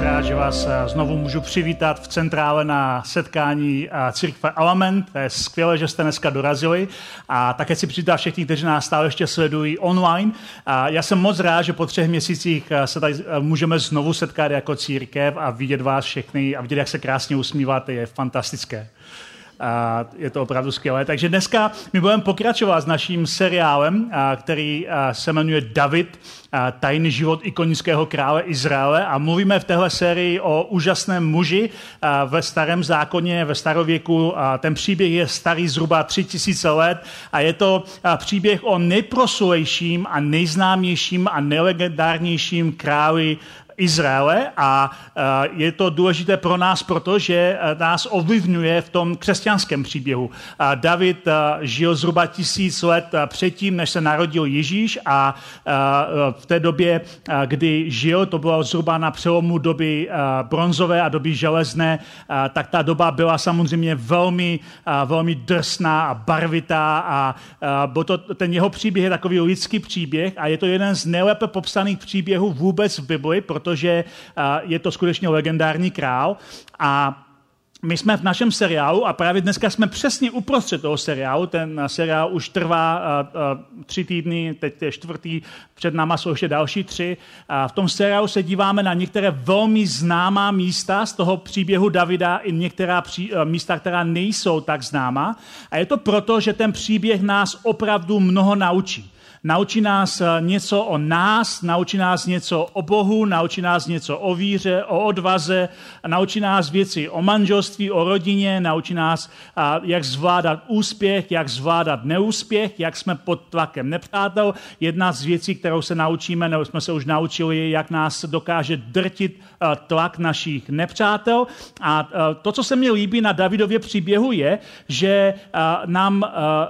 Rád, že vás eh, znovu můžu přivítat v centrále na setkání eh, Církve Element. To je skvělé, že jste dneska dorazili. A také si přivítat všechny, kteří nás stále ještě sledují online. A já jsem moc rád, že po třech měsících eh, se tady můžeme znovu setkat jako církev a vidět vás všechny a vidět, jak se krásně usmíváte, je fantastické. A je to opravdu skvělé. Takže dneska my budeme pokračovat s naším seriálem, který se jmenuje David, tajný život ikonického krále Izraele a mluvíme v téhle sérii o úžasném muži ve starém zákoně, ve starověku. Ten příběh je starý zhruba tři tisíce let a je to příběh o nejprosulejším a nejznámějším a nejlegendárnějším králi Izraele a je to důležité pro nás, protože nás ovlivňuje v tom křesťanském příběhu. David žil zhruba tisíc let předtím, než se narodil Ježíš a v té době, kdy žil, to bylo zhruba na přelomu doby bronzové a doby železné, tak ta doba byla samozřejmě velmi, velmi drsná a barvitá a byl to, ten jeho příběh je takový lidský příběh a je to jeden z nejlépe popsaných příběhů vůbec v Bibli, protože je to skutečně legendární král a my jsme v našem seriálu a právě dneska jsme přesně uprostřed toho seriálu. Ten seriál už trvá uh, tři týdny, teď je čtvrtý, před náma jsou ještě další tři. A v tom seriálu se díváme na některé velmi známá místa z toho příběhu Davida i některá pří, místa, která nejsou tak známá. A je to proto, že ten příběh nás opravdu mnoho naučí. Naučí nás eh, něco o nás, naučí nás něco o Bohu, naučí nás něco o víře, o odvaze, naučí nás věci o manželství, o rodině, naučí nás, eh, jak zvládat úspěch, jak zvládat neúspěch, jak jsme pod tlakem nepřátel. Jedna z věcí, kterou se naučíme, nebo jsme se už naučili, je, jak nás dokáže drtit eh, tlak našich nepřátel. A to, co se mi líbí na Davidově příběhu, je, že nám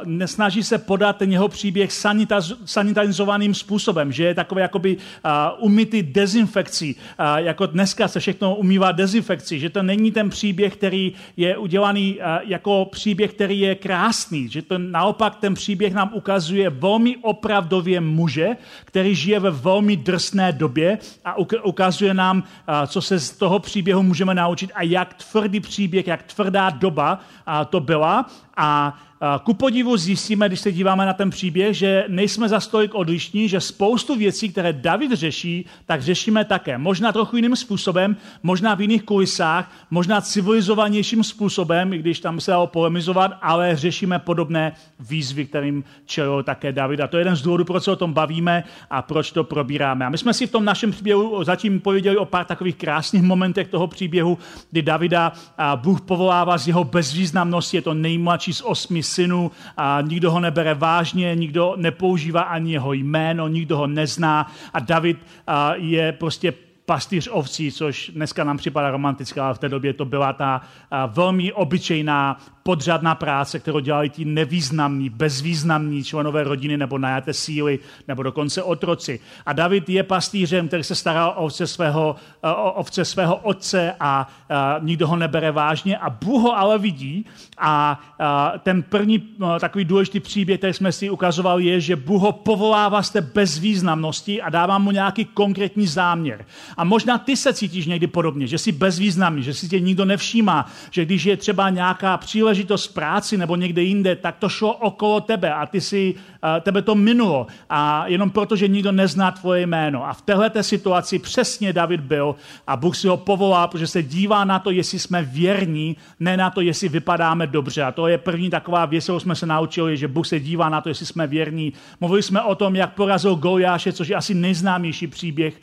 nesnaží se podat ten jeho příběh sanitaz, sanitarizovaným způsobem, že je takové jakoby uh, umytý dezinfekcí, uh, jako dneska se všechno umývá dezinfekcí, že to není ten příběh, který je udělaný uh, jako příběh, který je krásný, že to naopak ten příběh nám ukazuje velmi opravdově muže, který žije ve velmi drsné době a ukazuje nám, uh, co se z toho příběhu můžeme naučit a jak tvrdý příběh, jak tvrdá doba uh, to byla. A ku podivu zjistíme, když se díváme na ten příběh, že nejsme za stolik odlišní, že spoustu věcí, které David řeší, tak řešíme také. Možná trochu jiným způsobem, možná v jiných kulisách, možná civilizovanějším způsobem, i když tam se dalo polemizovat, ale řešíme podobné výzvy, kterým čelil také David. A to je jeden z důvodů, proč se o tom bavíme a proč to probíráme. A my jsme si v tom našem příběhu zatím pověděli o pár takových krásných momentech toho příběhu, kdy Davida Bůh povolává z jeho bezvýznamnosti, je to nejmladší z osmi synu a nikdo ho nebere vážně, nikdo nepoužívá ani jeho jméno, nikdo ho nezná a David je prostě pastýř ovcí, což dneska nám připadá romantická, ale v té době to byla ta velmi obyčejná podřadná práce, kterou dělali ti nevýznamní, bezvýznamní členové rodiny nebo najaté síly, nebo dokonce otroci. A David je pastýřem, který se staral o ovce svého, o ovce svého otce a, a nikdo ho nebere vážně a Bůh ho ale vidí a, a ten první takový důležitý příběh, který jsme si ukazovali, je, že Bůh ho povolává z té bezvýznamnosti a dává mu nějaký konkrétní záměr. A možná ty se cítíš někdy podobně, že jsi bezvýznamný, že si tě nikdo nevšímá, že když je třeba nějaká příležitost v práci nebo někde jinde, tak to šlo okolo tebe a ty si, tebe to minulo. A jenom proto, že nikdo nezná tvoje jméno. A v této situaci přesně David byl a Bůh si ho povolá, protože se dívá na to, jestli jsme věrní, ne na to, jestli vypadáme dobře. A to je první taková věc, kterou jsme se naučili, že Bůh se dívá na to, jestli jsme věrní. Mluvili jsme o tom, jak porazil Goliáše, což je asi nejznámější příběh,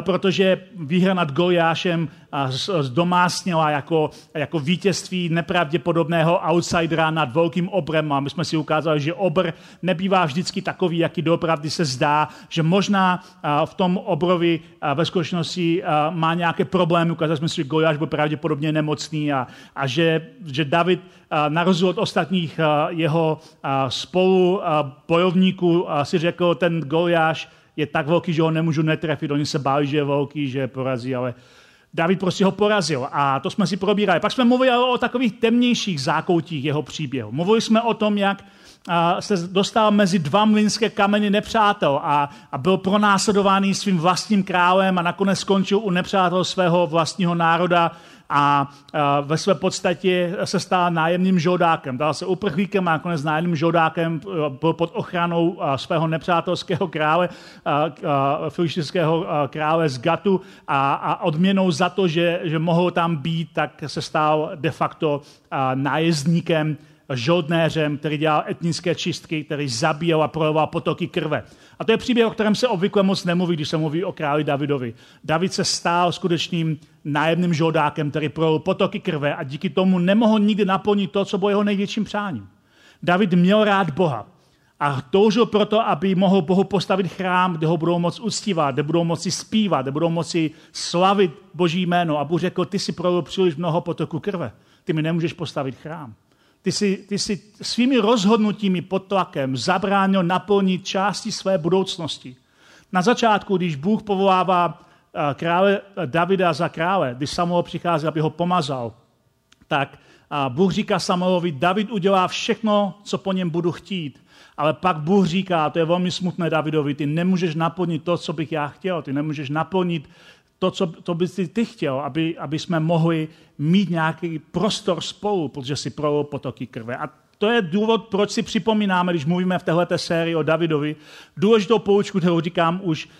protože výhra nad Goliášem zdomásnila jako, jako vítězství nepravděpodobného outsidera nad velkým obrem. A my jsme si ukázali, že obr nebývá vždycky takový, jaký doopravdy se zdá, že možná v tom obrovi ve skutečnosti má nějaké problémy. Ukázali jsme si, že Goliáš byl pravděpodobně nemocný a, a že, že David na rozdíl od ostatních jeho spolu bojovníků si řekl, ten Goliáš je tak velký, že ho nemůžu netrefit. Oni se báli, že je velký, že je porazí, ale David prostě ho porazil a to jsme si probírali. Pak jsme mluvili o takových temnějších zákoutích jeho příběhu. Mluvili jsme o tom, jak se dostal mezi dva mlínské kameny nepřátel a, a byl pronásledovaný svým vlastním králem a nakonec skončil u nepřátel svého vlastního národa a, a ve své podstatě se stal nájemným žoldákem. Dal se uprchlíkem a nakonec nájemným žoldákem byl pod ochranou svého nepřátelského krále, filištinského krále z Gatu a, a odměnou za to, že, že mohl tam být, tak se stal de facto nájezdníkem žoldnéřem, který dělal etnické čistky, který zabíjel a projevoval potoky krve. A to je příběh, o kterém se obvykle moc nemluví, když se mluví o králi Davidovi. David se stál skutečným nájemným žoldákem, který projevil potoky krve a díky tomu nemohl nikdy naplnit to, co bylo jeho největším přáním. David měl rád Boha a toužil proto, aby mohl Bohu postavit chrám, kde ho budou moci uctívat, kde budou moci zpívat, kde budou moci slavit Boží jméno. A Bůh řekl, ty si projevil příliš mnoho potoku krve. Ty mi nemůžeš postavit chrám. Ty jsi, ty jsi svými rozhodnutími pod tlakem zabránil naplnit části své budoucnosti. Na začátku, když Bůh povolává eh, krále Davida za krále, když Samuel přichází, aby ho pomazal, tak Bůh říká Samuelovi, David udělá všechno, co po něm budu chtít. Ale pak Bůh říká, to je velmi smutné Davidovi, ty nemůžeš naplnit to, co bych já chtěl, ty nemůžeš naplnit to, co to bys ty, ty chtěl, aby, aby jsme mohli mít nějaký prostor spolu, protože si projel potoky krve. A to je důvod, proč si připomínáme, když mluvíme v této sérii o Davidovi, důležitou poučku, kterou říkám už uh,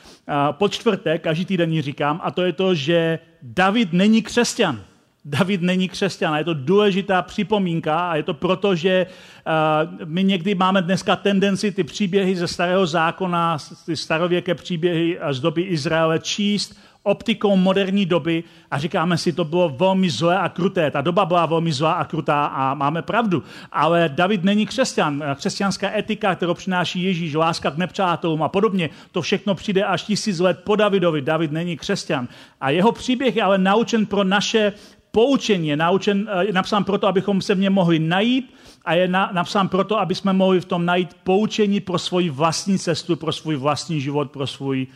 po čtvrtek, každý týden ji říkám, a to je to, že David není křesťan. David není křesťan. A je to důležitá připomínka a je to proto, že uh, my někdy máme dneska tendenci ty příběhy ze starého zákona, ty starověké příběhy z doby Izraele číst optikou moderní doby a říkáme si, to bylo velmi zlé a kruté. Ta doba byla velmi zlá a krutá a máme pravdu. Ale David není křesťan. Křesťanská etika, kterou přináší Ježíš, láska k nepřátelům a podobně, to všechno přijde až tisíc let po Davidovi. David není křesťan. A jeho příběh je ale naučen pro naše poučení, je, naučen, je napsán proto, abychom se v něm mohli najít a je na, napsán proto, aby jsme mohli v tom najít poučení pro svoji vlastní cestu, pro svůj vlastní život, pro svůj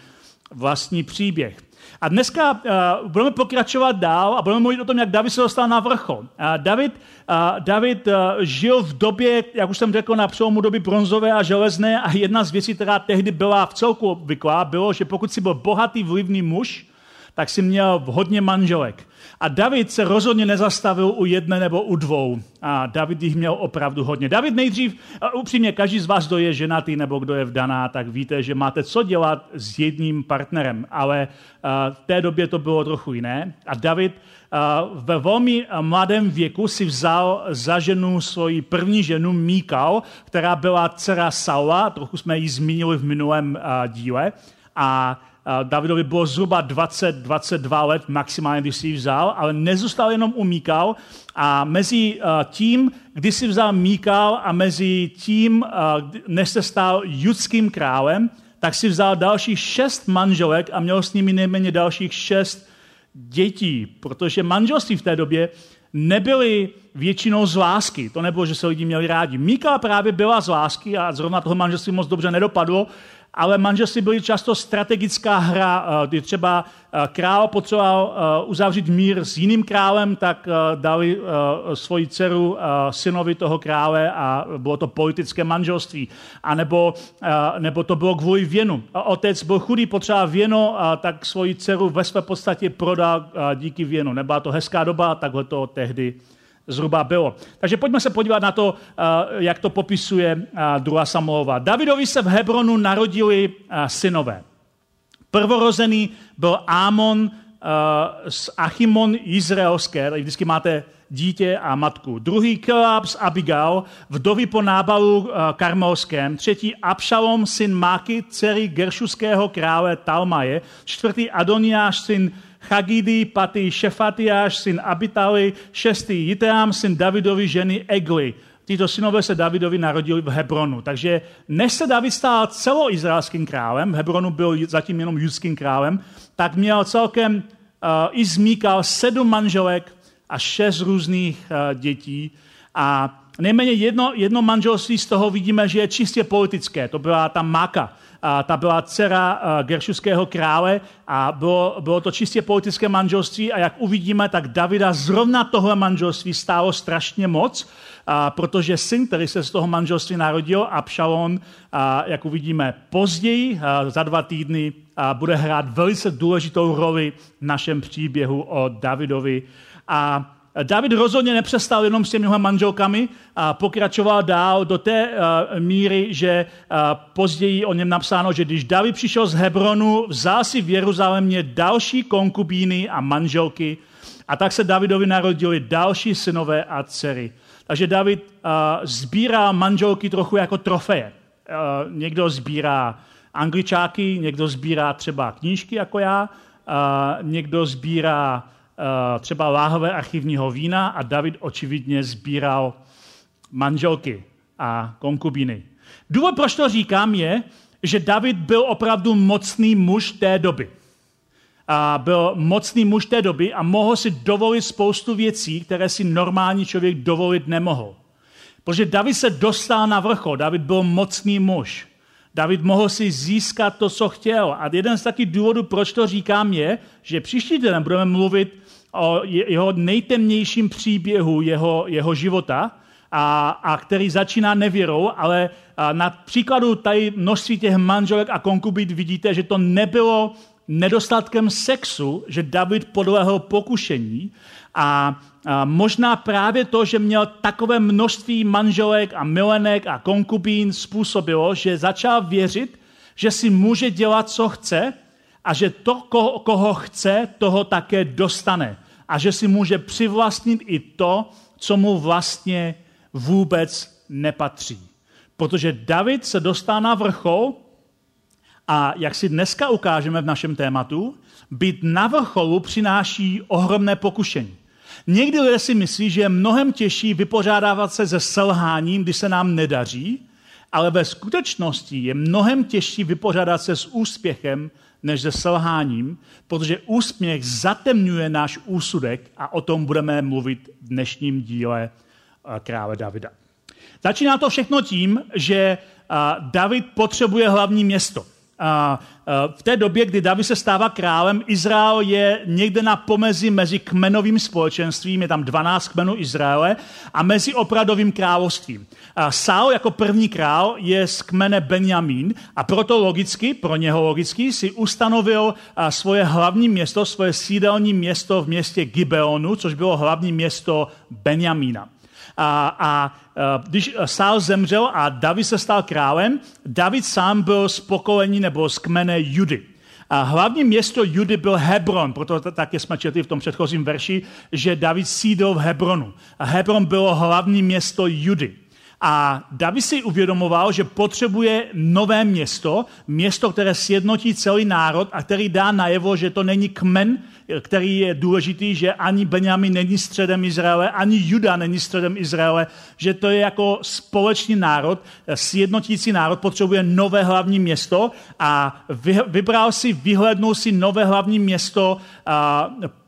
vlastní příběh. A dneska uh, budeme pokračovat dál a budeme mluvit o tom, jak David se dostal na vrchol. Uh, David, uh, David uh, žil v době, jak už jsem řekl, na přelomu doby bronzové a železné a jedna z věcí, která tehdy byla v celku obvyklá, bylo, že pokud si byl bohatý, vlivný muž, tak si měl hodně manželek. A David se rozhodně nezastavil u jedné nebo u dvou. A David jich měl opravdu hodně. David nejdřív, upřímně, každý z vás, kdo je ženatý nebo kdo je vdaná, tak víte, že máte co dělat s jedním partnerem. Ale v té době to bylo trochu jiné. A David ve velmi mladém věku si vzal za ženu svoji první ženu Míkal, která byla dcera Saula, trochu jsme ji zmínili v minulém díle. A Davidovi bylo zhruba 20-22 let maximálně, když si ji vzal, ale nezůstal jenom u Míkal a mezi tím, kdy si vzal Míkal a mezi tím, než se stal judským králem, tak si vzal dalších šest manželek a měl s nimi nejméně dalších šest dětí, protože manželství v té době nebyly většinou z lásky. To nebylo, že se lidi měli rádi. Míkal právě byla z lásky a zrovna toho manželství moc dobře nedopadlo, ale manželství byly často strategická hra, eh, kdy třeba eh, král potřeboval eh, uzavřít mír s jiným králem, tak dali svoji dceru synovi toho krále a bylo to politické manželství. A nebo, nebo to bylo kvůli věnu. Otec byl chudý, potřeboval věno, tak svoji dceru ve své podstatě prodal díky věnu. Nebyla to hezká doba, takhle to tehdy zhruba bylo. Takže pojďme se podívat na to, eh, jak to popisuje eh, druhá Samuelova. Davidovi se v Hebronu narodili eh, synové. Prvorozený byl Ámon z Achimon Izraelské, tady vždycky máte dítě a matku. Druhý Kelab z Abigail, vdovy po nábalu karmelském. Třetí Abšalom, syn Máky, dcery Geršuského krále Talmaje. Čtvrtý Adoniáš, syn Chagidy, patý Šefatiáš, syn Abitali, šestý Jiteám, syn Davidovi ženy Egli. Tyto synové se Davidovi narodili v Hebronu. Takže než se David stal celoizraelským králem, v Hebronu byl zatím jenom judským králem, tak měl celkem uh, i zmíkal sedm manželek a šest různých uh, dětí. A nejméně jedno, jedno manželství z toho vidíme, že je čistě politické. To byla ta Máka. A ta byla dcera geršuského krále a bylo, bylo to čistě politické manželství a jak uvidíme, tak Davida zrovna tohle manželství stálo strašně moc, a protože syn, který se z toho manželství narodil, Abšalon, a jak uvidíme později, a za dva týdny, a bude hrát velice důležitou roli v našem příběhu o Davidovi. A David rozhodně nepřestal jenom s těmihle manželkami a pokračoval dál do té uh, míry, že uh, později o něm napsáno, že když David přišel z Hebronu, vzal si v Jeruzalémě další konkubíny a manželky a tak se Davidovi narodili další synové a dcery. Takže David sbírá manželky trochu jako trofeje. Někdo sbírá angličáky, někdo sbírá třeba knížky jako já, někdo sbírá třeba láhové archivního vína a David očividně sbíral manželky a konkubíny. Důvod, proč to říkám, je, že David byl opravdu mocný muž té doby a byl mocný muž té doby a mohl si dovolit spoustu věcí, které si normální člověk dovolit nemohl. Protože David se dostal na vrchol, David byl mocný muž. David mohl si získat to, co chtěl. A jeden z takých důvodů, proč to říkám, je, že příští den budeme mluvit o jeho nejtemnějším příběhu jeho, jeho života, a, a který začíná nevěrou, ale na příkladu tady množství těch manželek a konkubit vidíte, že to nebylo nedostatkem sexu, že David podlehl pokušení a, a možná právě to, že měl takové množství manželek a milenek a konkubín způsobilo, že začal věřit, že si může dělat, co chce a že to, koho, koho chce, toho také dostane. A že si může přivlastnit i to, co mu vlastně vůbec nepatří. Protože David se dostal na vrchol a jak si dneska ukážeme v našem tématu, být na vrcholu přináší ohromné pokušení. Někdy lidé si myslí, že je mnohem těžší vypořádávat se se selháním, když se nám nedaří, ale ve skutečnosti je mnohem těžší vypořádat se s úspěchem, než se selháním, protože úspěch zatemňuje náš úsudek a o tom budeme mluvit v dnešním díle eh, krále Davida. Začíná to všechno tím, že eh, David potřebuje hlavní město. V té době, kdy David se stává králem, Izrael je někde na pomezi mezi kmenovým společenstvím, je tam 12 kmenů Izraele, a mezi opravdovým královstvím. Saul jako první král je z kmene Benjamín a proto logicky, pro něho logicky, si ustanovil svoje hlavní město, svoje sídelní město v městě Gibeonu, což bylo hlavní město Benjamína. A, a když Sál zemřel a David se stal králem, David sám byl z pokolení nebo z kmene Judy. A hlavní město Judy byl Hebron, proto také jsme četli v tom předchozím verši, že David sídl v Hebronu. A Hebron bylo hlavní město Judy. A David si uvědomoval, že potřebuje nové město, město, které sjednotí celý národ a který dá najevo, že to není kmen, který je důležitý, že ani Benjamin není středem Izraele, ani Juda není středem Izraele, že to je jako společný národ, sjednotící národ potřebuje nové hlavní město a vybral si, vyhlednul si nové hlavní město,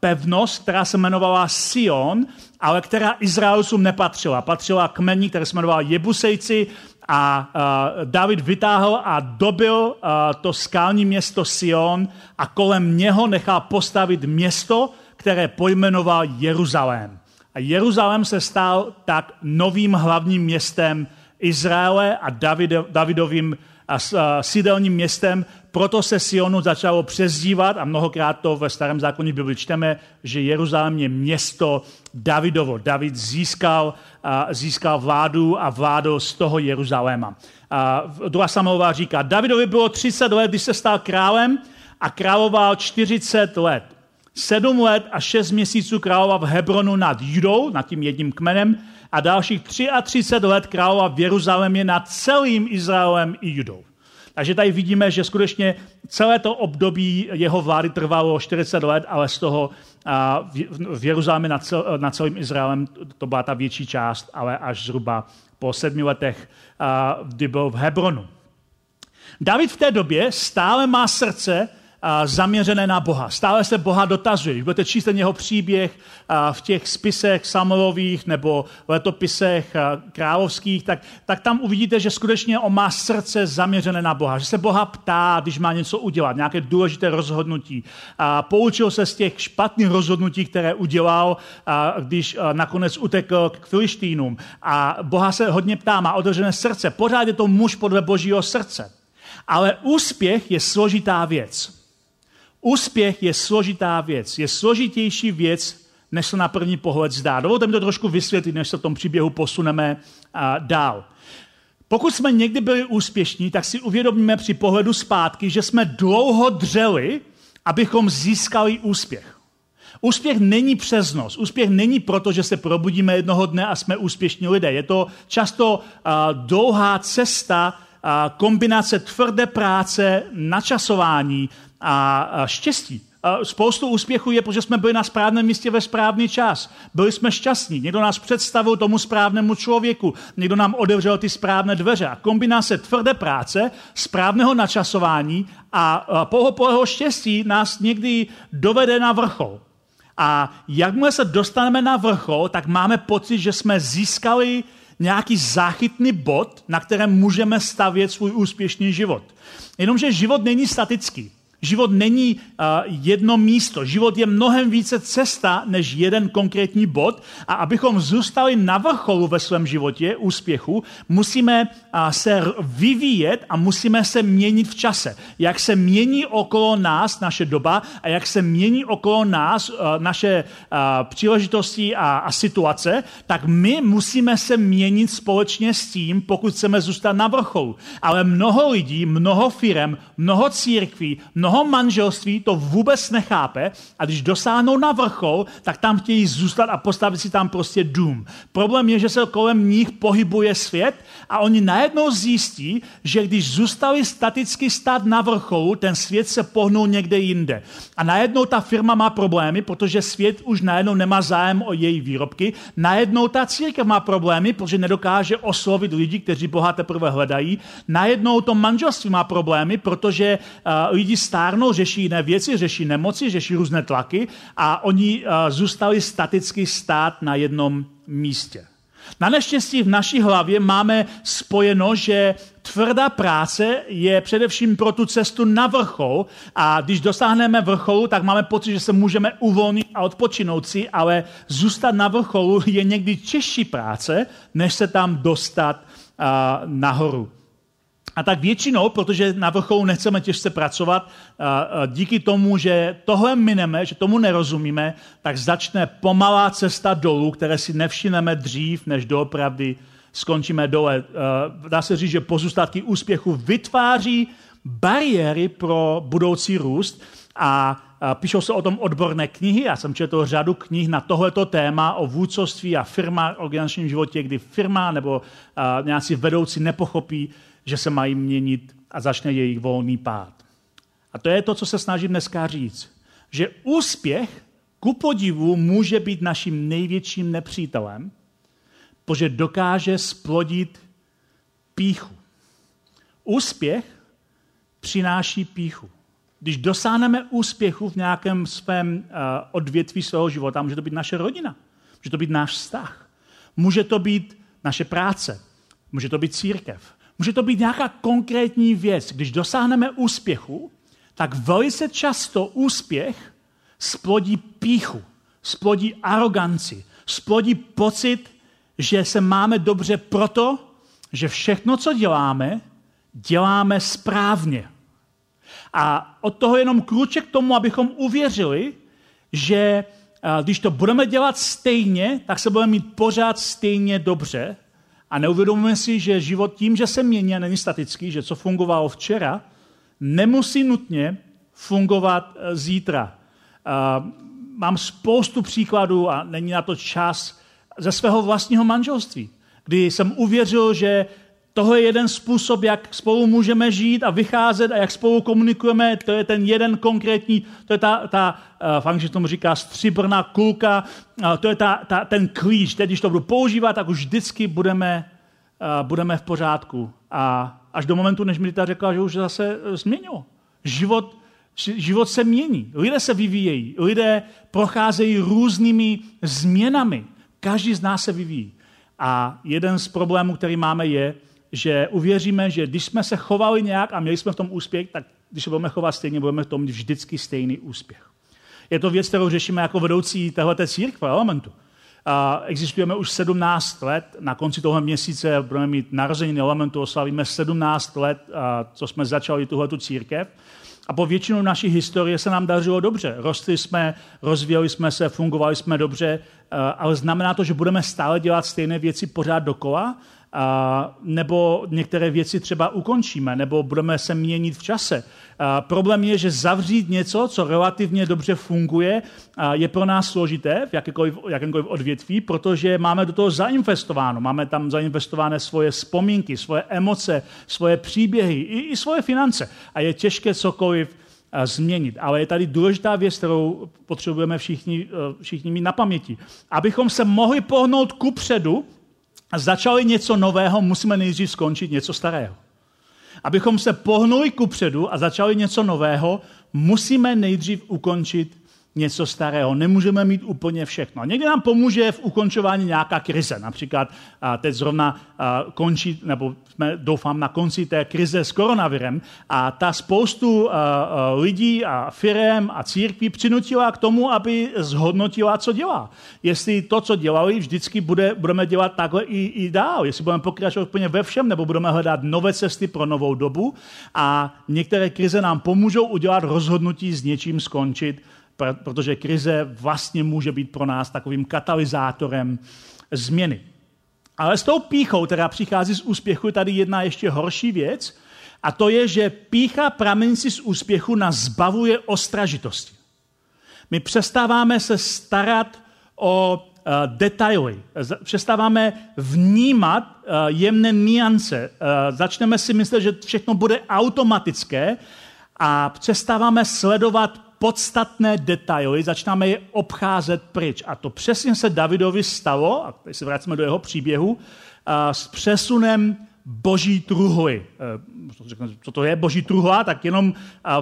pevnost, která se jmenovala Sion, ale která Izraelcům nepatřila. Patřila kmení, které se jmenovala Jebusejci a uh, David vytáhl a dobil uh, to skální město Sion a kolem něho nechal postavit město, které pojmenoval Jeruzalém. A Jeruzalém se stal tak novým hlavním městem Izraele a Davidovým sídelním městem, proto se Sionu začalo přezdívat a mnohokrát to ve starém zákoně Bibli čteme, že Jeruzalém je město Davidovo. David získal, získal vládu a vládu z toho Jeruzaléma. A druhá Samuelová říká, Davidovi bylo 30 let, když se stal králem a královal 40 let. Sedm let a šest měsíců královal v Hebronu nad Judou, nad tím jedním kmenem, a dalších 33 let královal v Jeruzalémě nad celým Izraelem i Judou. Takže tady vidíme, že skutečně celé to období jeho vlády trvalo 40 let, ale z toho v Jeruzalémě nad, cel, nad celým Izraelem to byla ta větší část, ale až zhruba po sedmi letech, kdy byl v Hebronu. David v té době stále má srdce zaměřené na Boha. Stále se Boha dotazuje. Když budete číst ten jeho příběh v těch spisech Samuelových nebo letopisech královských, tak, tak tam uvidíte, že skutečně on má srdce zaměřené na Boha. Že se Boha ptá, když má něco udělat, nějaké důležité rozhodnutí. A poučil se z těch špatných rozhodnutí, které udělal, když nakonec utekl k Filištínům. A Boha se hodně ptá, má otevřené srdce. Pořád je to muž podle božího srdce. Ale úspěch je složitá věc. Úspěch je složitá věc, je složitější věc, než se na první pohled zdá. Dovolte mi to trošku vysvětlit, než se v tom příběhu posuneme dál. Pokud jsme někdy byli úspěšní, tak si uvědomíme při pohledu zpátky, že jsme dlouho dřeli, abychom získali úspěch. Úspěch není přes noc. Úspěch není proto, že se probudíme jednoho dne a jsme úspěšní lidé. Je to často uh, dlouhá cesta, uh, kombinace tvrdé práce, načasování, a štěstí. Spoustu úspěchů je, protože jsme byli na správném místě ve správný čas. Byli jsme šťastní. Někdo nás představil tomu správnému člověku. Někdo nám otevřel ty správné dveře. A kombinace tvrdé práce, správného načasování a pohopového štěstí nás někdy dovede na vrchol. A jakmile se dostaneme na vrchol, tak máme pocit, že jsme získali nějaký záchytný bod, na kterém můžeme stavět svůj úspěšný život. Jenomže život není statický. Život není uh, jedno místo. Život je mnohem více cesta než jeden konkrétní bod. A abychom zůstali na vrcholu ve svém životě, úspěchu, musíme se vyvíjet a musíme se měnit v čase. Jak se mění okolo nás naše doba a jak se mění okolo nás uh, naše uh, příležitosti a, situace, tak my musíme se měnit společně s tím, pokud chceme zůstat na vrcholu. Ale mnoho lidí, mnoho firem, mnoho církví, mnoho mnoho manželství to vůbec nechápe a když dosáhnou na vrchol, tak tam chtějí zůstat a postavit si tam prostě dům. Problém je, že se kolem nich pohybuje svět a oni najednou zjistí, že když zůstali staticky stát na vrcholu, ten svět se pohnul někde jinde. A najednou ta firma má problémy, protože svět už najednou nemá zájem o její výrobky. Najednou ta církev má problémy, protože nedokáže oslovit lidi, kteří Boha teprve hledají. Najednou to manželství má problémy, protože uh, lidi stárnou, řeší jiné věci, řeší nemoci, řeší různé tlaky a oni uh, zůstali staticky stát na jednom místě. Na neštěstí v naší hlavě máme spojeno, že tvrdá práce je především pro tu cestu na vrchol a když dosáhneme vrcholu, tak máme pocit, že se můžeme uvolnit a odpočinout si, ale zůstat na vrcholu je někdy těžší práce, než se tam dostat uh, nahoru. A tak většinou, protože na vrcholu nechceme těžce pracovat, díky tomu, že tohle mineme, že tomu nerozumíme, tak začne pomalá cesta dolů, které si nevšineme dřív, než doopravdy skončíme dole. Dá se říct, že pozůstatky úspěchu vytváří bariéry pro budoucí růst a píšou se o tom odborné knihy. Já jsem četl řadu knih na tohleto téma o vůdcovství a firma, organizačním životě, kdy firma nebo nějací vedoucí nepochopí, že se mají měnit a začne jejich volný pád. A to je to, co se snažím dneska říct. Že úspěch ku podivu může být naším největším nepřítelem, protože dokáže splodit píchu. Úspěch přináší píchu. Když dosáhneme úspěchu v nějakém svém uh, odvětví svého života, může to být naše rodina, může to být náš vztah, může to být naše práce, může to být církev, Může to být nějaká konkrétní věc. Když dosáhneme úspěchu, tak velice často úspěch splodí píchu, splodí aroganci, splodí pocit, že se máme dobře proto, že všechno, co děláme, děláme správně. A od toho jenom k tomu, abychom uvěřili, že když to budeme dělat stejně, tak se budeme mít pořád stejně dobře a neuvědomujeme si, že život tím, že se mění a není statický, že co fungovalo včera, nemusí nutně fungovat eh, zítra. Mám spoustu příkladů a není na to čas ze svého vlastního manželství, kdy jsem uvěřil, že tohle je jeden způsob, jak spolu můžeme žít a vycházet a jak spolu komunikujeme. To je ten jeden konkrétní, to je ta, ta eh, v angličtině tomu říká stříbrná kulka, to je ta, ta, ten klíč. Teď, když to budu používat, tak už vždycky budeme, eh, budeme v pořádku. A až do momentu, než mi ta řekla, že už zase eh, změnilo. Život, život se mění, lidé se vyvíjejí, lidé procházejí různými změnami. Každý z nás se vyvíjí. A jeden z problémů, který máme, je, že uvěříme, že když jsme se chovali nějak a měli jsme v tom úspěch, tak když se budeme chovat stejně, budeme v tom mít vždycky stejný úspěch. Je to věc, kterou řešíme jako vedoucí téhleté církve, elementu. A existujeme už 17 let, na konci toho měsíce budeme mít narozeniny elementu, oslavíme 17 let, co jsme začali tuhletu církev. A po většinu naší historie se nám dařilo dobře. Rostli jsme, rozvíjeli jsme se, fungovali jsme dobře, ale znamená to, že budeme stále dělat stejné věci pořád dokola a, nebo některé věci třeba ukončíme, nebo budeme se měnit v čase. A, problém je, že zavřít něco, co relativně dobře funguje, a, je pro nás složité v jakékoliv, jakémkoliv odvětví, protože máme do toho zainvestováno. Máme tam zainvestované svoje vzpomínky, svoje emoce, svoje příběhy i, i svoje finance. A je těžké cokoliv změnit. Ale je tady důležitá věc, kterou potřebujeme všichni, všichni mít na paměti. Abychom se mohli pohnout ku předu, začali něco nového, musíme nejdřív skončit něco starého. Abychom se pohnuli ku předu a začali něco nového, musíme nejdřív ukončit něco starého. Nemůžeme mít úplně všechno. Někdy nám pomůže v ukončování nějaká krize. Například teď zrovna končí, nebo jsme doufám na konci té krize s koronavirem a ta spoustu lidí a firem a církví přinutila k tomu, aby zhodnotila, co dělá. Jestli to, co dělali, vždycky bude, budeme dělat takhle i, i dál. Jestli budeme pokračovat úplně ve všem, nebo budeme hledat nové cesty pro novou dobu a některé krize nám pomůžou udělat rozhodnutí s něčím skončit protože krize vlastně může být pro nás takovým katalyzátorem změny. Ale s tou píchou, která přichází z úspěchu, je tady jedna ještě horší věc, a to je, že pícha pramenící z úspěchu nás zbavuje ostražitosti. My přestáváme se starat o uh, detaily, přestáváme vnímat uh, jemné niance, uh, začneme si myslet, že všechno bude automatické a přestáváme sledovat podstatné detaily, začínáme je obcházet pryč. A to přesně se Davidovi stalo, a teď se vracíme do jeho příběhu, s přesunem boží truhly. E, co to je boží truhla? Tak jenom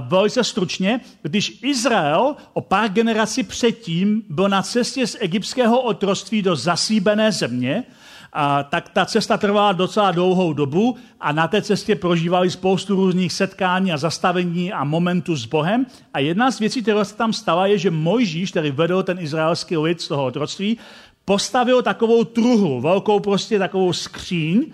velice stručně, když Izrael o pár generací předtím byl na cestě z egyptského otroství do zasíbené země, a, tak ta cesta trvala docela dlouhou dobu a na té cestě prožívali spoustu různých setkání a zastavení a momentů s Bohem. A jedna z věcí, která se tam stala, je, že Mojžíš, který vedl ten izraelský lid z toho otroctví, postavil takovou truhu, velkou prostě takovou skříň,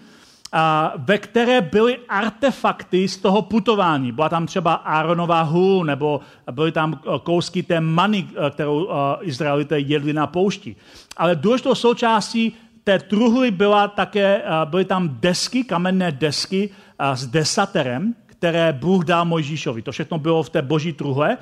a ve které byly artefakty z toho putování. Byla tam třeba Aaronová hůl, nebo byly tam kousky té many, kterou Izraelité jedli na poušti. Ale důležitou součástí té truhly byla také, byly tam desky, kamenné desky s desaterem, které Bůh dal Mojžíšovi. To všechno bylo v té boží truhle.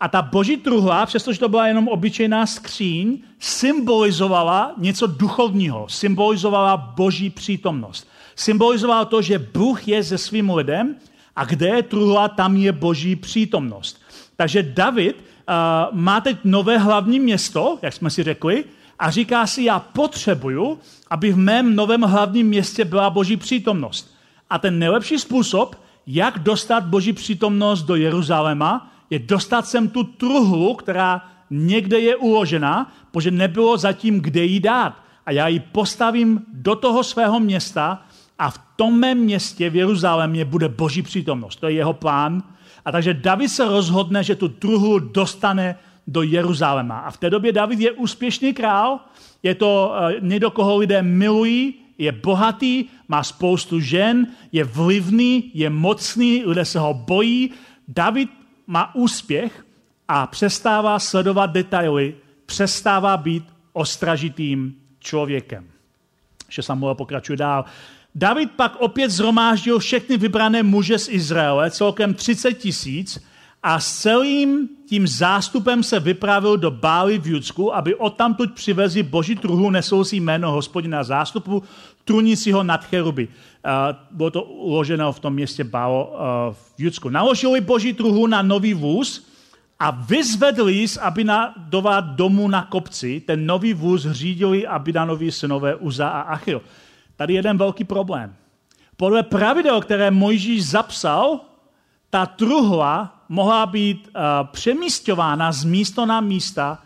A ta boží truhla, přestože to byla jenom obyčejná skříň, symbolizovala něco duchovního, symbolizovala boží přítomnost. Symbolizovala to, že Bůh je se svým lidem a kde je truhla, tam je boží přítomnost. Takže David uh, má teď nové hlavní město, jak jsme si řekli, a říká si, já potřebuju, aby v mém novém hlavním městě byla boží přítomnost. A ten nejlepší způsob, jak dostat boží přítomnost do Jeruzaléma, je dostat sem tu truhlu, která někde je uložena, protože nebylo zatím, kde ji dát. A já ji postavím do toho svého města a v tom mém městě v Jeruzalémě bude boží přítomnost. To je jeho plán. A takže David se rozhodne, že tu truhlu dostane do Jeruzaléma. A v té době David je úspěšný král, je to uh, někdo, koho lidé milují, je bohatý, má spoustu žen, je vlivný, je mocný, lidé se ho bojí. David má úspěch a přestává sledovat detaily, přestává být ostražitým člověkem. Ještě Samuel pokračuje dál. David pak opět zhromáždil všechny vybrané muže z Izraele, celkem 30 tisíc, a s celým tím zástupem se vypravil do Bály v Judsku, aby odtamtud přivezli boží truhu nesoucí jméno hospodina zástupu, trunícího nad cheruby. Bylo to uloženo v tom městě Bálo v Judsku. Naložili boží truhu na nový vůz a vyzvedli z Abinadova domu na kopci. Ten nový vůz řídili Abinanovi synové Uza a Achil. Tady jeden velký problém. Podle pravidel, které Mojžíš zapsal, ta truhla mohla být uh, přemístěvána z místa na místa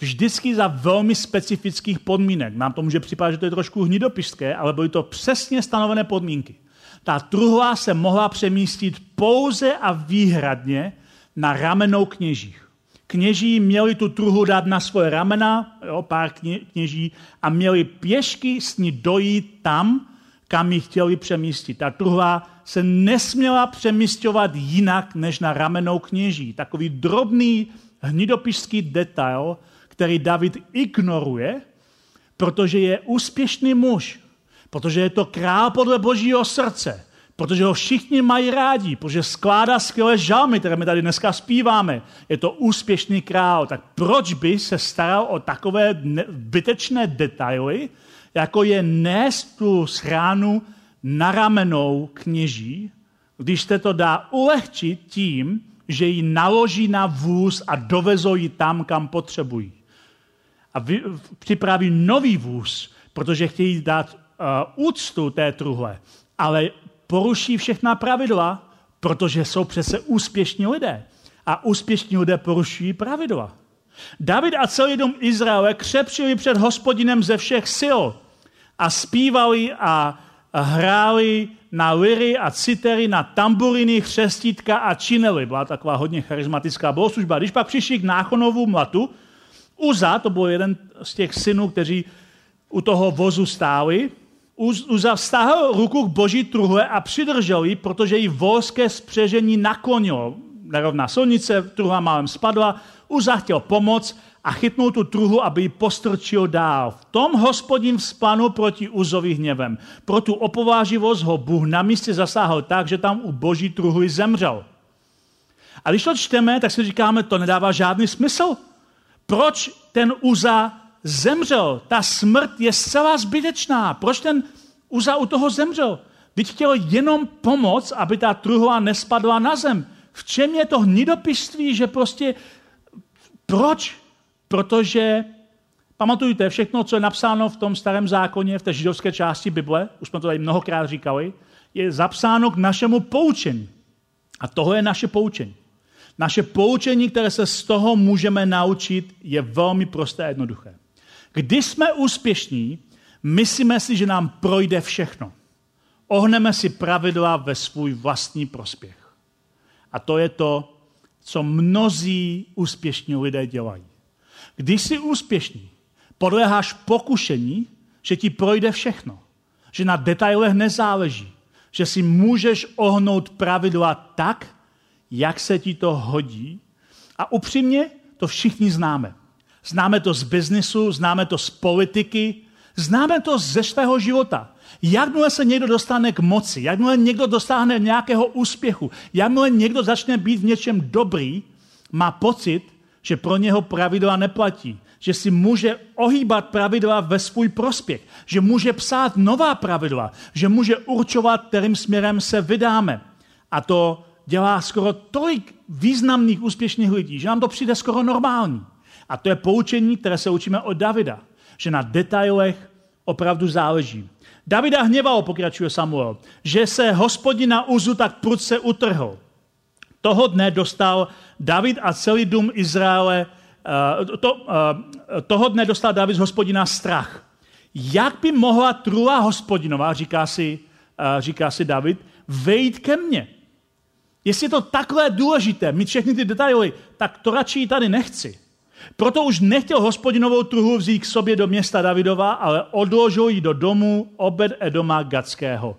vždycky za velmi specifických podmínek. Nám to může připadat, že to je trošku hnidopišské, ale byly to přesně stanovené podmínky. Ta truhla se mohla přemístit pouze a výhradně na ramenou kněžích. Kněží měli tu truhu dát na svoje ramena, jo, pár kněží, a měli pěšky s ní dojít tam, kam ji chtěli přemístit. Ta truhla se nesměla přemístěvat jinak než na ramenou kněží. Takový drobný hnidopišský detail, který David ignoruje, protože je úspěšný muž, protože je to král podle božího srdce, protože ho všichni mají rádi, protože skládá skvělé žalmy, které my tady dneska zpíváme. Je to úspěšný král. Tak proč by se staral o takové bytečné detaily, jako je nést tu schránu na ramenou kněží, když se to dá ulehčit tím, že ji naloží na vůz a dovezou ji tam, kam potřebují. A vy, připraví nový vůz, protože chtějí dát uh, úctu té truhle, ale poruší všechna pravidla, protože jsou přece úspěšní lidé. A úspěšní lidé porušují pravidla. David a celý dům Izraele křepšili před hospodinem ze všech sil a zpívali a hráli na liry a citery, na tamburiny, chřestítka a činely. Byla taková hodně charismatická bohoslužba. Když pak přišli k Náchonovu mlatu, Uza, to byl jeden z těch synů, kteří u toho vozu stáli, Uza vztáhl ruku k boží truhle a přidržel ji, protože jí volské spřežení naklonilo. Nerovná silnice, truhla málem spadla, Uza chtěl pomoct a chytnul tu truhu, aby ji postrčil dál. V tom hospodin vzplanul proti Uzovi hněvem. Pro tu opováživost ho Bůh na místě zasáhl tak, že tam u boží truhly zemřel. A když to čteme, tak si říkáme, to nedává žádný smysl. Proč ten Uza zemřel? Ta smrt je zcela zbytečná. Proč ten Uza u toho zemřel? Teď chtěl jenom pomoct, aby ta truhla nespadla na zem. V čem je to hnidopištví, že prostě proč? Protože, pamatujte, všechno, co je napsáno v tom starém zákoně, v té židovské části Bible, už jsme to tady mnohokrát říkali, je zapsáno k našemu poučení. A toho je naše poučení. Naše poučení, které se z toho můžeme naučit, je velmi prosté a jednoduché. Když jsme úspěšní, myslíme si, že nám projde všechno. Ohneme si pravidla ve svůj vlastní prospěch. A to je to, co mnozí úspěšní lidé dělají. Když jsi úspěšný, podléháš pokušení, že ti projde všechno. Že na detailech nezáleží. Že si můžeš ohnout pravidla tak, jak se ti to hodí. A upřímně to všichni známe. Známe to z biznisu, známe to z politiky, známe to ze svého života. Jakmile se někdo dostane k moci, jakmile někdo dostane nějakého úspěchu, jakmile někdo začne být v něčem dobrý, má pocit, že pro něho pravidla neplatí, že si může ohýbat pravidla ve svůj prospěch, že může psát nová pravidla, že může určovat, kterým směrem se vydáme. A to dělá skoro tolik významných, úspěšných lidí, že nám to přijde skoro normální. A to je poučení, které se učíme od Davida, že na detailech opravdu záleží. Davida hněval, pokračuje Samuel, že se hospodina Uzu tak prudce utrhl. Toho dne dostal David a celý dům Izraele, uh, to, uh, toho dne dostal David z hospodina strach. Jak by mohla trula hospodinová, říká si, uh, říká si David, vejít ke mně? Jestli je to takhle důležité, mít všechny ty detaily, tak to radši tady nechci. Proto už nechtěl hospodinovou truhu vzít k sobě do města Davidova, ale odložil ji do domu Obed Edoma Gackého.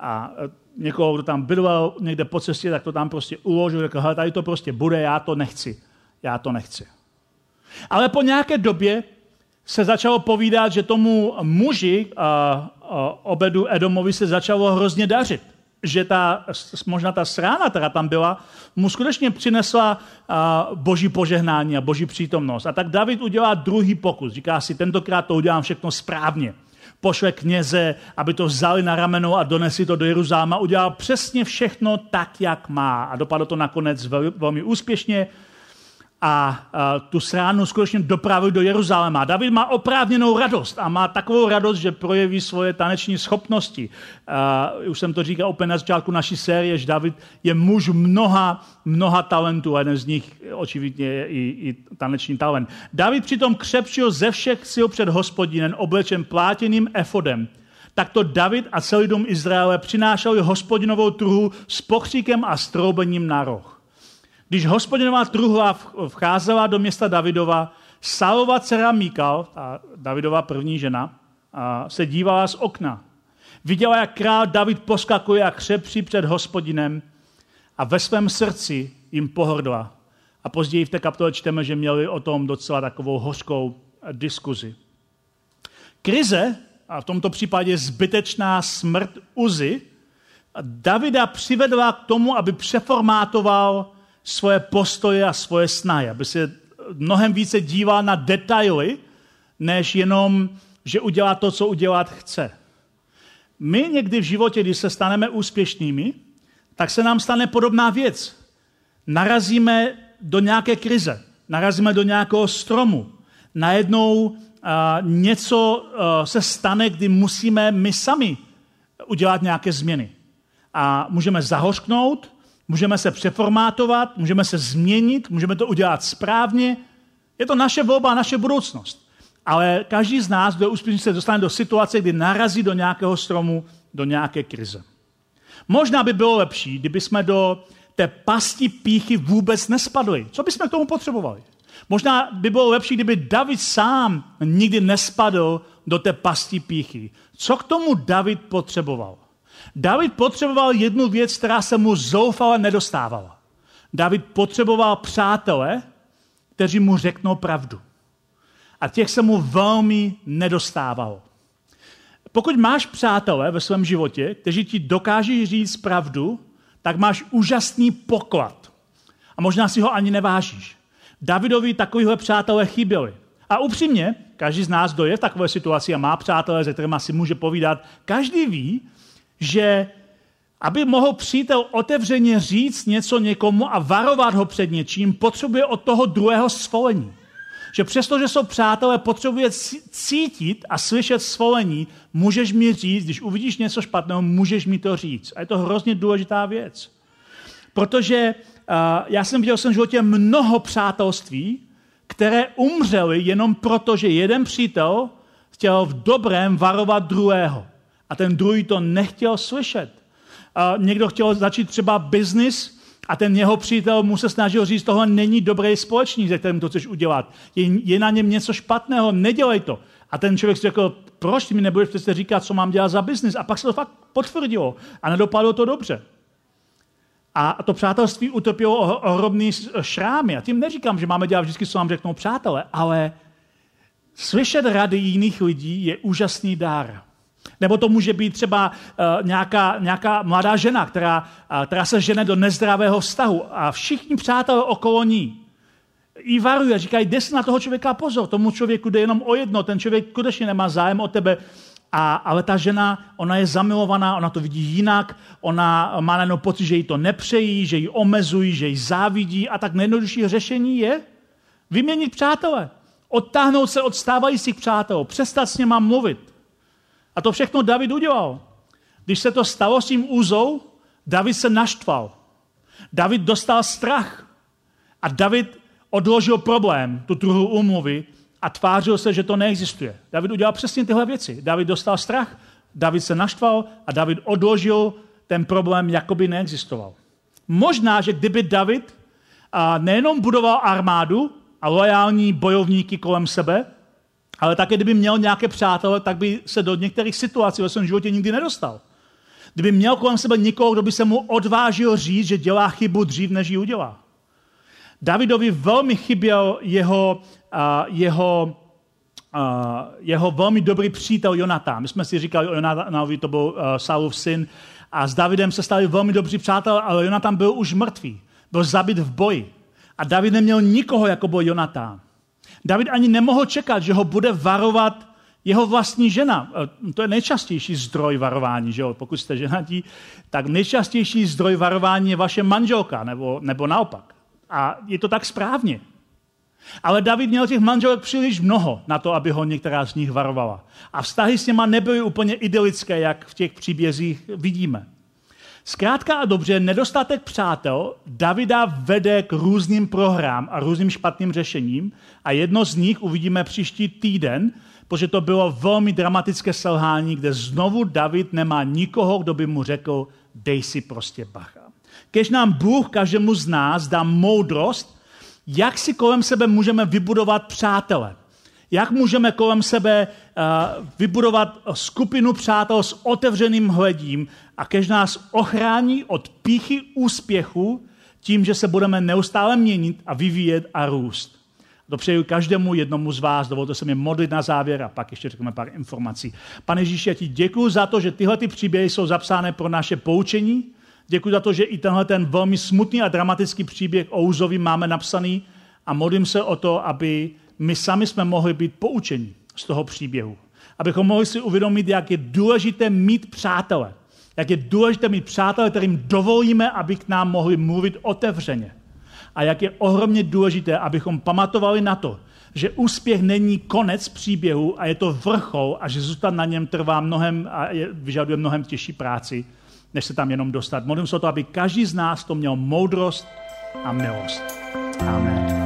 A někoho, kdo tam bydlel někde po cestě, tak to tam prostě uložil, řekl, hele, tady to prostě bude, já to nechci. Já to nechci. Ale po nějaké době se začalo povídat, že tomu muži, a, a Obedu Edomovi, se začalo hrozně dařit že ta, možná ta srána, která tam byla, mu skutečně přinesla boží požehnání a boží přítomnost. A tak David udělá druhý pokus. Říká si, tentokrát to udělám všechno správně. Pošle kněze, aby to vzali na rameno a donesli to do Jeruzáma. Udělal přesně všechno tak, jak má. A dopadlo to nakonec velmi úspěšně a, a tu sránu skutečně dopravil do Jeruzaléma. David má oprávněnou radost a má takovou radost, že projeví svoje taneční schopnosti. A, už jsem to říkal úplně na začátku naší série, že David je muž mnoha, mnoha talentů a jeden z nich očividně je i, i taneční talent. David přitom křepčil ze všech sil před hospodinem oblečen plátěným efodem. Takto David a celý dům Izraele přinášeli hospodinovou truhu s pokříkem a stroubením na roh. Když hospodinová truhla vcházela do města Davidova, Salova dcera Míkal, ta Davidova první žena, se dívala z okna. Viděla, jak král David poskakuje a křepří před hospodinem a ve svém srdci jim pohrdla. A později v té kapitole čteme, že měli o tom docela takovou hořkou diskuzi. Krize, a v tomto případě zbytečná smrt Uzy, Davida přivedla k tomu, aby přeformátoval svoje postoje a svoje snahy, aby se mnohem více díval na detaily, než jenom, že udělá to, co udělat chce. My někdy v životě, když se staneme úspěšnými, tak se nám stane podobná věc. Narazíme do nějaké krize, narazíme do nějakého stromu. Najednou uh, něco uh, se stane, kdy musíme my sami udělat nějaké změny. A můžeme zahořknout, Můžeme se přeformátovat, můžeme se změnit, můžeme to udělat správně. Je to naše volba naše budoucnost. Ale každý z nás, kdo je úspěšný, se dostane do situace, kdy narazí do nějakého stromu, do nějaké krize. Možná by bylo lepší, kdyby jsme do té pasti píchy vůbec nespadli. Co bychom k tomu potřebovali? Možná by bylo lepší, kdyby David sám nikdy nespadl do té pasti píchy. Co k tomu David potřeboval? David potřeboval jednu věc, která se mu zoufale nedostávala. David potřeboval přátele, kteří mu řeknou pravdu. A těch se mu velmi nedostávalo. Pokud máš přátele ve svém životě, kteří ti dokáží říct pravdu, tak máš úžasný poklad. A možná si ho ani nevážíš. Davidovi takovýhle přátelé chyběli. A upřímně, každý z nás, kdo je v takové situaci a má přátelé, se kterými si může povídat, každý ví, že aby mohl přítel otevřeně říct něco někomu a varovat ho před něčím, potřebuje od toho druhého svolení. Že přesto, že jsou přátelé, potřebuje cítit a slyšet svolení, můžeš mi říct, když uvidíš něco špatného, můžeš mi to říct. A je to hrozně důležitá věc. Protože uh, já jsem viděl v životě mnoho přátelství, které umřely jenom proto, že jeden přítel chtěl v dobrém varovat druhého. A ten druhý to nechtěl slyšet. A někdo chtěl začít třeba biznis a ten jeho přítel mu se snažil říct, tohle není dobrý společník, ze kterým to chceš udělat. Je, je na něm něco špatného, nedělej to. A ten člověk si řekl, proč ty mi nebudeš přece říkat, co mám dělat za biznis? A pak se to fakt potvrdilo a nedopadlo to dobře. A to přátelství utrpělo ohromný šrámy. A tím neříkám, že máme dělat vždycky, co nám řeknou přátelé, ale slyšet rady jiných lidí je úžasný dar. Nebo to může být třeba uh, nějaká, nějaká mladá žena, která, uh, která se žene do nezdravého vztahu a všichni přátelé okolo ní jí varují a říkají, jde si na toho člověka pozor, tomu člověku jde jenom o jedno, ten člověk skutečně nemá zájem o tebe, a, ale ta žena, ona je zamilovaná, ona to vidí jinak, ona má najednou pocit, že jí to nepřejí, že ji omezují, že ji závidí a tak nejjednodušší řešení je vyměnit přátele. Odtáhnout se od stávajících přátel, přestat s něma mluvit. A to všechno David udělal. Když se to stalo s tím úzou, David se naštval. David dostal strach. A David odložil problém, tu druhou umluvy, a tvářil se, že to neexistuje. David udělal přesně tyhle věci. David dostal strach, David se naštval a David odložil ten problém, jako by neexistoval. Možná, že kdyby David nejenom budoval armádu a lojální bojovníky kolem sebe, ale také, kdyby měl nějaké přátele, tak by se do některých situací ve svém životě nikdy nedostal. Kdyby měl kolem sebe někoho, kdo by se mu odvážil říct, že dělá chybu dřív, než ji udělá. Davidovi velmi chyběl jeho, uh, jeho, uh, jeho velmi dobrý přítel Jonatán. My jsme si říkali o Jonatánovi, to byl uh, Saulův syn, a s Davidem se stali velmi dobří přátelé, ale Jonatan byl už mrtvý. Byl zabit v boji. A David neměl nikoho, jako byl Jonatán. David ani nemohl čekat, že ho bude varovat jeho vlastní žena. E, to je nejčastější zdroj varování, že jo? Pokud jste ženatí, tak nejčastější zdroj varování je vaše manželka, nebo, nebo naopak. A je to tak správně. Ale David měl těch manželek příliš mnoho na to, aby ho některá z nich varovala. A vztahy s něma nebyly úplně idylické, jak v těch příbězích vidíme. Zkrátka a dobře, nedostatek přátel Davida vede k různým prohrám a různým špatným řešením a jedno z nich uvidíme příští týden, protože to bylo velmi dramatické selhání, kde znovu David nemá nikoho, kdo by mu řekl, dej si prostě bacha. Kež nám Bůh každému z nás dá moudrost, jak si kolem sebe můžeme vybudovat přátele. Jak můžeme kolem sebe uh, vybudovat skupinu přátel s otevřeným hledím a kež nás ochrání od píchy úspěchu tím, že se budeme neustále měnit a vyvíjet a růst. Dopřeju každému jednomu z vás, dovolte se mi modlit na závěr a pak ještě řekneme pár informací. Pane Ježíši, já ti děkuji za to, že tyhle ty příběhy jsou zapsány pro naše poučení. Děkuji za to, že i tenhle ten velmi smutný a dramatický příběh o Uzovi máme napsaný a modlím se o to, aby my sami jsme mohli být poučeni z toho příběhu. Abychom mohli si uvědomit, jak je důležité mít přátele. Jak je důležité mít přátele, kterým dovolíme, aby k nám mohli mluvit otevřeně. A jak je ohromně důležité, abychom pamatovali na to, že úspěch není konec příběhu a je to vrchol a že zůstat na něm trvá mnohem a je, vyžaduje mnohem těžší práci, než se tam jenom dostat. Modlím se o to, aby každý z nás to měl moudrost a milost. Amen.